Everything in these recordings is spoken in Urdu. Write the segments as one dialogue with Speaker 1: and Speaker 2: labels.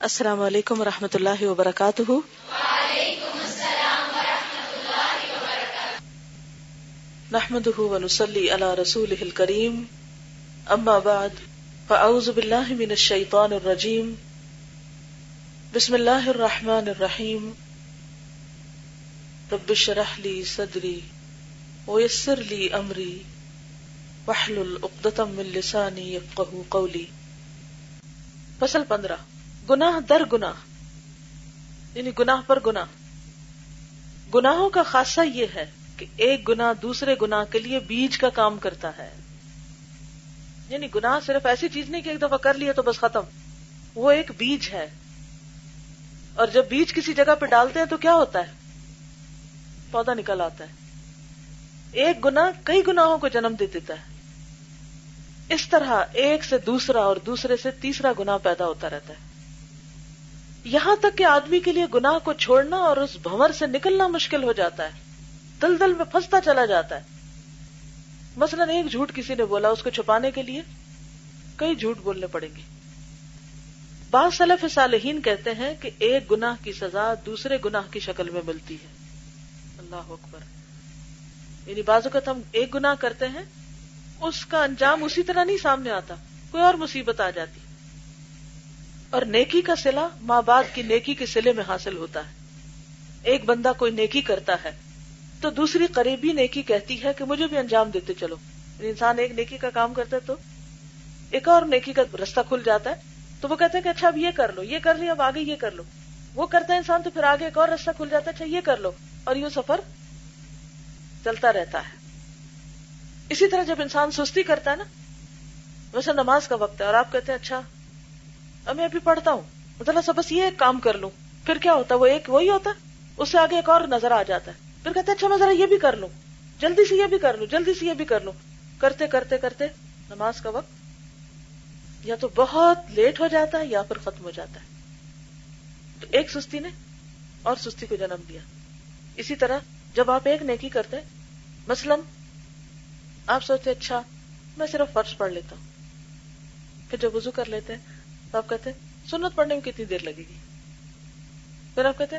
Speaker 1: السلام علیکم و رحمۃ اللہ وبرکاتہ۔ نحمد ونسلی علی رسول کریم اما بعد، فاعوذ باللہ من الشیطان الرجیم۔ بسم اللہ الرحمن الرحیم۔ رب شرح لی صدری ویسر لی امری۔ وحلل اقدتم من لسانی یفقہ قولی۔ فصل پندرہ۔ گناہ در گناہ یعنی گناہ پر گناہ۔ گناہوں کا خاصہ یہ ہے کہ ایک گناہ دوسرے گناہ کے لیے بیج کا کام کرتا ہے۔ یعنی گناہ صرف ایسی چیز نہیں کہ ایک دفعہ کر لیا تو بس ختم۔ وہ ایک بیج ہے۔ اور جب بیج کسی جگہ پہ ڈالتے ہیں تو کیا ہوتا ہے؟ پودا نکل آتا ہے۔ ایک گنا کئی گناہوں کو جنم دے دیتا ہے۔ اس طرح ایک سے دوسرا اور دوسرے سے تیسرا گنا پیدا ہوتا رہتا ہے۔ یہاں تک کہ آدمی کے لیے گناہ کو چھوڑنا اور اس بھور سے نکلنا مشکل ہو جاتا ہے۔ دل دل میں پھنستا چلا جاتا ہے۔ مثلا ایک جھوٹ کسی نے بولا، اس کو چھپانے کے لیے کئی جھوٹ بولنے پڑیں گے۔ بعض سلف صالحین کہتے ہیں کہ ایک گناہ کی سزا دوسرے گناہ کی شکل میں ملتی ہے۔ اللہ اکبر۔ یعنی بعض اوقات ہم ایک گناہ کرتے ہیں، اس کا انجام اسی طرح نہیں سامنے آتا، کوئی اور مصیبت آ جاتی۔ اور نیکی کا سلا ماں باپ کی نیکی کے سلے میں حاصل ہوتا ہے۔ ایک بندہ کوئی نیکی کرتا ہے تو دوسری قریبی نیکی کہتی ہے کہ مجھے بھی انجام دیتے چلو۔ انسان ایک نیکی کا کام کرتا ہے تو ایک اور نیکی کا رستہ کھل جاتا ہے تو وہ کہتے ہیں کہ اچھا اب یہ کر لو، یہ کر لیا، اب آگے یہ کر لو۔ وہ کرتا ہے انسان تو پھر آگے ایک اور رستہ کھل جاتا ہے اچھا یہ کر لو۔ اور یہ سفر چلتا رہتا ہے۔ اسی طرح جب انسان سستی کرتا ہے نا، ویسے نماز کا وقت ہے اور آپ کہتے ہیں اچھا اب میں ابھی پڑھتا ہوں۔ مطلب سب بس یہ ایک کام کر لوں۔ پھر کیا ہوتا ہے؟ وہ ایک وہی ہوتا ہے۔ اس سے آگے ایک اور نظر آ جاتا ہے۔ پھر کہتے اچھا میں ذرا یہ بھی کر لوں۔ جلدی سے یہ بھی کر لوں، جلدی سے یہ بھی کر لوں۔ کرتے کرتے کرتے نماز کا وقت یا تو بہت لیٹ ہو جاتا ہے یا پھر ختم ہو جاتا ہے۔ تو ایک سستی نے اور سستی کو جنم دیا۔ اسی طرح جب آپ ایک نیکی کرتے مثلا آپ سوچتے اچھا میں صرف فرش پڑھ لیتا ہوں۔ پھر جب وضو کر لیتے ہیں تو آپ کہتے سنت پڑھنے میں کتنی دیر لگے گی؟ پھر آپ کہتے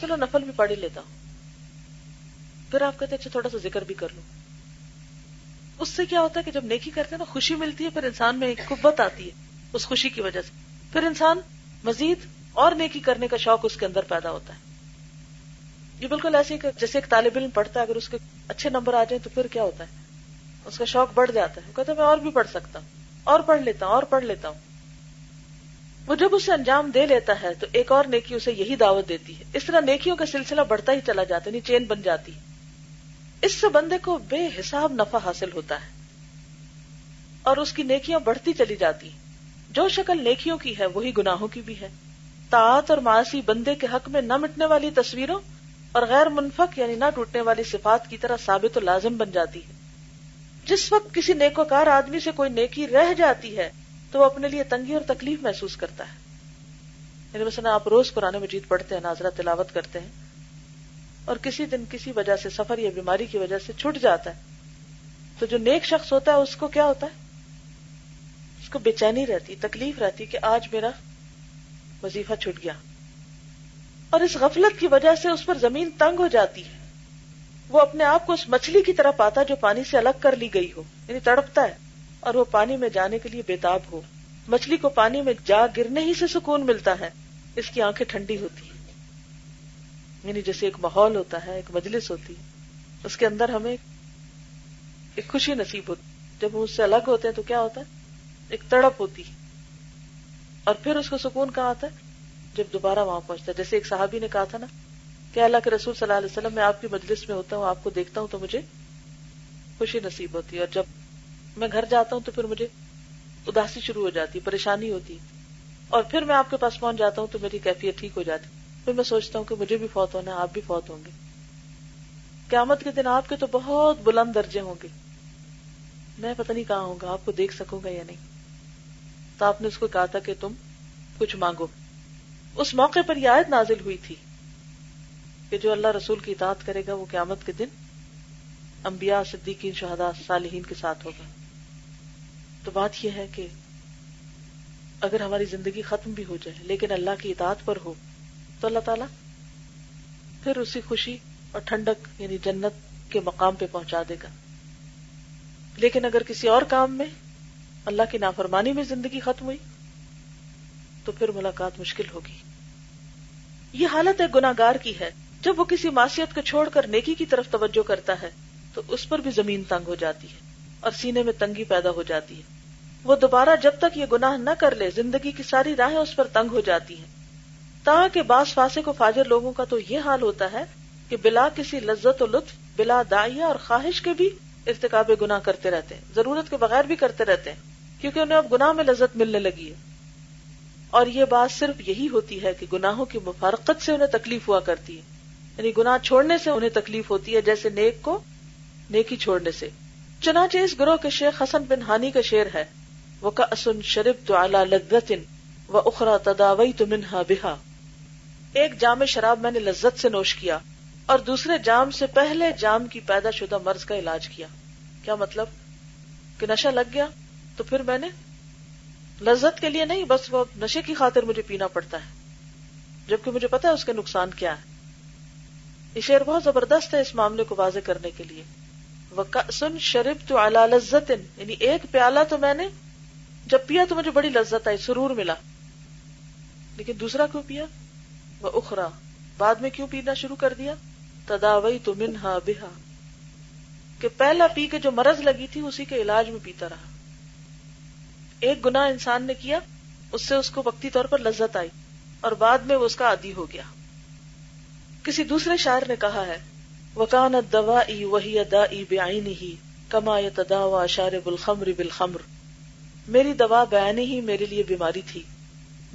Speaker 1: چلو نفل بھی پڑھ ہی لیتا ہوں۔ پھر آپ کہتے اچھا تھوڑا سا ذکر بھی کر لوں۔ اس سے کیا ہوتا ہے کہ جب نیکی کرتے ہیں نا خوشی ملتی ہے، پھر انسان میں ایک قبت آتی ہے، اس خوشی کی وجہ سے۔ پھر انسان مزید اور نیکی کرنے کا شوق اس کے اندر پیدا ہوتا ہے۔ یہ بالکل ایسے کہ جیسے ایک طالب علم پڑھتا ہے، اگر اس کے اچھے نمبر آ جائیں تو پھر کیا ہوتا ہے؟ اس کا شوق بڑھ جاتا ہے۔ کہتا ہے، میں اور بھی پڑھ سکتا ہوں، اور پڑھ لیتا ہوں، اور پڑھ لیتا ہوں۔ وہ جب اسے انجام دے لیتا ہے تو ایک اور نیکی اسے یہی دعوت دیتی ہے۔ اس طرح نیکیوں کا سلسلہ بڑھتا ہی چلا جاتا ہے یعنی چین بن جاتی۔ اس سے بندے کو بے حساب نفع حاصل ہوتا ہے اور اس کی نیکیاں بڑھتی چلی جاتی جو شکل نیکیوں کی ہے، وہی گناہوں کی بھی ہے۔ تاعت اور معاشی بندے کے حق میں نہ مٹنے والی تصویروں اور غیر منفق یعنی نہ ٹوٹنے والی صفات کی طرح ثابت و لازم بن جاتی ہے۔ جس وقت کسی نیکوکار آدمی سے کوئی نیکی رہ جاتی ہے تو وہ اپنے لیے تنگی اور تکلیف محسوس کرتا ہے۔ یعنی مثلا آپ روز قرآن مجید پڑھتے ہیں، ناظرہ تلاوت کرتے ہیں، اور کسی دن کسی وجہ سے سفر یا بیماری کی وجہ سے چھٹ جاتا ہے، تو جو نیک شخص ہوتا ہے، اس کو کیا ہوتا ہے؟ اس کو بے چینی رہتی، تکلیف رہتی کہ آج میرا وظیفہ چھٹ گیا۔ اور اس غفلت کی وجہ سے اس پر زمین تنگ ہو جاتی ہے۔ وہ اپنے آپ کو اس مچھلی کی طرح پاتا جو پانی سے الگ کر لی گئی ہو یعنی تڑپتا ہے۔ اور وہ پانی میں جانے کے لیے بےتاب ہو۔ مچھلی کو پانی میں جا گرنے ہی سے سکون ملتا ہے۔ اس کی آنکھیں ٹھنڈی ہوتی ہیں۔ یعنی جیسے ایک ماحول ہوتا ہے، ایک مجلس ہوتی ہے۔ اس کے اندر ہمیں ایک خوشی نصیب ہوتی جب اس سے الگ ہوتے ہیں تو کیا ہوتا ہے؟ ایک تڑپ ہوتی اور پھر اس کو سکون کہاں آتا ہے؟ جب دوبارہ وہاں پہنچتا ہے۔ جیسے ایک صحابی نے کہا تھا نا کہ اللہ کے رسول صلی اللہ علیہ وسلم، میں آپ کی مجلس میں ہوتا ہوں، آپ کو دیکھتا ہوں تو مجھے خوشی نصیب ہوتی ہے۔ اور جب میں گھر جاتا ہوں تو پھر مجھے اداسی شروع ہو جاتی، پریشانی ہوتی۔ اور پھر میں آپ کے پاس پہنچ جاتا ہوں تو میری کیفیت ٹھیک ہو جاتی۔ پھر میں سوچتا ہوں کہ مجھے بھی فوت ہونا ہے، آپ بھی فوت ہوں گے۔ قیامت کے دن آپ کے تو بہت بلند درجے ہوں گے۔ میں پتہ نہیں کہاں ہوں گا، آپ کو دیکھ سکوں گا یا نہیں۔ تو آپ نے اس کو کہا تھا کہ تم کچھ مانگو۔ اس موقع پر یہ آیت نازل ہوئی تھی کہ جو اللہ رسول کی اطاعت کرے گا وہ قیامت کے دن انبیاء، صدیقین، شہداء، صالحین کے ساتھ ہوگا۔ تو بات یہ ہے کہ اگر ہماری زندگی ختم بھی ہو جائے، لیکن اللہ کی اطاعت پر ہو، تو اللہ تعالیٰ پھر اسی خوشی اور ٹھنڈک یعنی جنت کے مقام پہ پہنچا دے گا۔ لیکن اگر کسی اور کام میں اللہ کی نافرمانی میں زندگی ختم ہوئی، تو پھر ملاقات مشکل ہوگی۔ یہ حالت ایک گناگار کی ہے۔ جب وہ کسی معصیت کو چھوڑ کر نیکی کی طرف توجہ کرتا ہے، تو اس پر بھی زمین تنگ ہو جاتی ہے۔ اور سینے میں تنگی پیدا ہو جاتی ہے۔ وہ دوبارہ جب تک یہ گناہ نہ کر لے، زندگی کی ساری راہیں اس پر تنگ ہو جاتی ہیں۔ تاکہ بعض فاسق کو فاجر لوگوں کا تو یہ حال ہوتا ہے کہ بلا کسی لذت و لطف، بلا دائیا اور خواہش کے بھی ارتقاب گناہ کرتے رہتے ہیں۔ ضرورت کے بغیر بھی کرتے رہتے ہیں، کیونکہ انہیں اب گناہ میں لذت ملنے لگی ہے۔ اور یہ بات صرف یہی ہوتی ہے کہ گناہوں کی مفارقت سے انہیں تکلیف ہوا کرتی ہے۔ یعنی گناہ چھوڑنے سے انہیں تکلیف ہوتی ہے، جیسے نیک کو نیکی چھوڑنے سے۔ چنانچہ اس گروہ کے شیخ حسن بن ہانی کا شعر ہے وہ کا شرب تو اعلی لذت و اخرا تداوئی تو منہا بہا ایک جام شراب میں نے لذت سے نوش کیا اور دوسرے جام سے پہلے جام کی پیدا شدہ مرض کا علاج کیا۔ کیا مطلب؟ کہ نشہ لگ گیا تو پھر میں نے لذت کے لیے نہیں، بس وہ نشے کی خاطر مجھے پینا پڑتا ہے۔ جبکہ مجھے پتا ہے اس کے نقصان کیا ہے۔ یہ شعر بہت زبردست ہے اس معاملے کو واضح کرنے کے لیے۔ وہ شریف تو لذت یعنی ایک پیالہ تو میں نے جب پیا تو مجھے بڑی لذت آئی، سرور ملا۔ لیکن دوسرا کیوں پیا؟ وہ اخرا بعد میں کیوں پینا شروع کر دیا؟ تداوئی تو منہا بہا کہ پہلا پی کے جو مرض لگی تھی، اسی کے علاج میں پیتا رہا۔ ایک گنا انسان نے کیا، اس سے اس کو وقتی طور پر لذت آئی اور بعد میں وہ اس کا عادی ہو گیا۔ کسی دوسرے شاعر نے کہا ہے وکان دوا ای وہی ادا ای بے ہی کما تداوا شارب الخمر بالخمر۔ میری دوا بیانی ہی میرے لیے بیماری تھی۔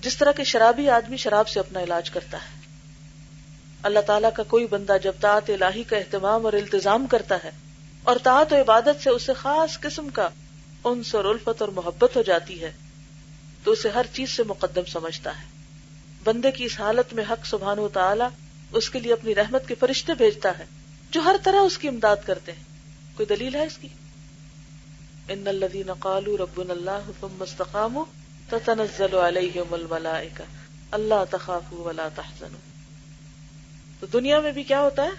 Speaker 1: جس طرح کے شرابی آدمی شراب سے اپنا علاج کرتا ہے۔ اللہ تعالیٰ کا کوئی بندہ جب تعت الہی کا اہتمام اور التظام کرتا ہے اور تعت و عبادت سے اسے خاص قسم کا انس اور الفت اور محبت ہو جاتی ہے، تو اسے ہر چیز سے مقدم سمجھتا ہے۔ بندے کی اس حالت میں حق سبحان و تعالی اس کے لیے اپنی رحمت کے فرشتے بھیجتا ہے۔ جو ہر طرح اس کی امداد کرتے ہیں۔ کوئی دلیل ہے اس کی؟ ان الذين قالوا ربنا الله ثم استقاموا تتنزل عليهم الملائكه اللہ تخافوا ولا تحزنوا۔ تو دنیا میں بھی کیا ہوتا ہے؟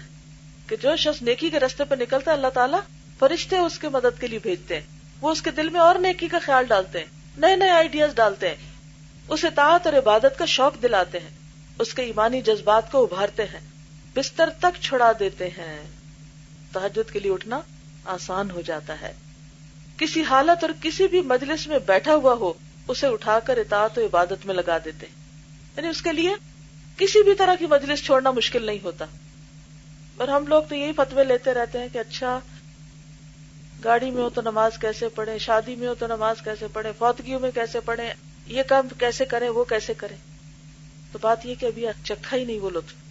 Speaker 1: کہ جو شخص نیکی کے رستے پر نکلتا ہے، اللہ تعالیٰ فرشتے اس کے مدد کے لیے بھیجتے ہیں۔ وہ اس کے دل میں اور نیکی کا خیال ڈالتے ہیں، نئے نئے آئیڈیاز ڈالتے ہیں۔ اسے طاعت اور عبادت کا شوق دلاتے ہیں۔ اس کے ایمانی جذبات کو ابھارتے ہیں۔ بستر تک چھڑا دیتے ہیں۔ تحجد کے لیے اٹھنا آسان ہو جاتا ہے۔ کسی حالت اور کسی بھی مجلس میں بیٹھا ہوا ہو، اسے اٹھا کر اطاعت و عبادت میں لگا دیتے یعنی اس کے لیے کسی بھی طرح کی مجلس چھوڑنا مشکل نہیں ہوتا۔ اور ہم لوگ تو یہی فتوے لیتے رہتے ہیں کہ اچھا گاڑی میں ہو تو نماز کیسے پڑھے شادی میں ہو تو نماز کیسے پڑھے فوتگیوں میں کیسے پڑھے یہ کام کیسے کریں، وہ کیسے کریں۔ تو بات یہ کہ ابھی چکھا ہی نہیں وہ لطف۔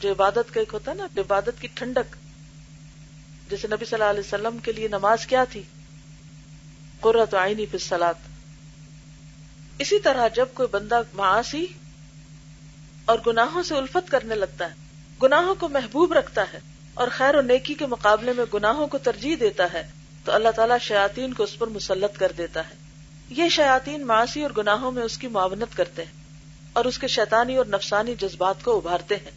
Speaker 1: جو عبادت کا ایک ہوتا ہے نا عبادت کی ٹھنڈک۔ جیسے نبی صلی اللہ علیہ وسلم کے لیے نماز کیا تھی؟ قرۃ آئینی پھر سلاد اسی طرح جب کوئی بندہ معاشی اور گناہوں سے الفت کرنے لگتا ہے، گناہوں کو محبوب رکھتا ہے اور خیر و نیکی کے مقابلے میں گناہوں کو ترجیح دیتا ہے، تو اللہ تعالیٰ شیاطین کو اس پر مسلط کر دیتا ہے۔ یہ شیاطین معاشی اور گناہوں میں اس کی معاونت کرتے ہیں اور اس کے شیطانی اور نفسانی جذبات کو ابھارتے ہیں۔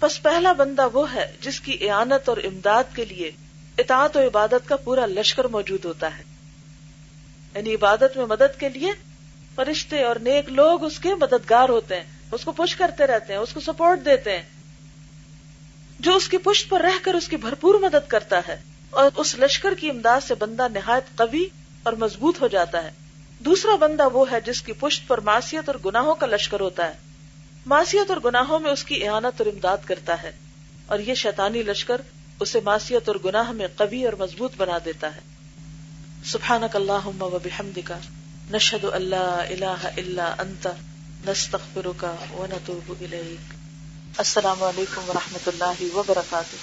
Speaker 1: بس پہلا بندہ وہ ہے جس کی اعانت اور امداد کے لیے اطاعت و عبادت کا پورا لشکر موجود ہوتا ہے۔ یعنی عبادت میں مدد کے لیے فرشتے اور نیک لوگ اس کے مددگار ہوتے ہیں، اس کو پش کرتے رہتے ہیں، اس کو سپورٹ دیتے ہیں۔ جو اس کی پشت پر رہ کر اس کی بھرپور مدد کرتا ہے اور اس لشکر کی امداد سے بندہ نہایت قوی اور مضبوط ہو جاتا ہے۔ دوسرا بندہ وہ ہے جس کی پشت پر معاشیت اور گناہوں کا لشکر ہوتا ہے۔ معاشیت اور گناہوں میں اس کی احانت اور امداد کرتا ہے اور یہ شیطانی لشکر اسے معاشیت اور گناہ میں قوی اور مضبوط بنا دیتا ہے۔ سبحانک اللہم و بحمدک، نشہد اللہ الہ الا انت، نستغفرک و نتوب الیک۔ السلام علیکم و اللہ وبرکاتہ۔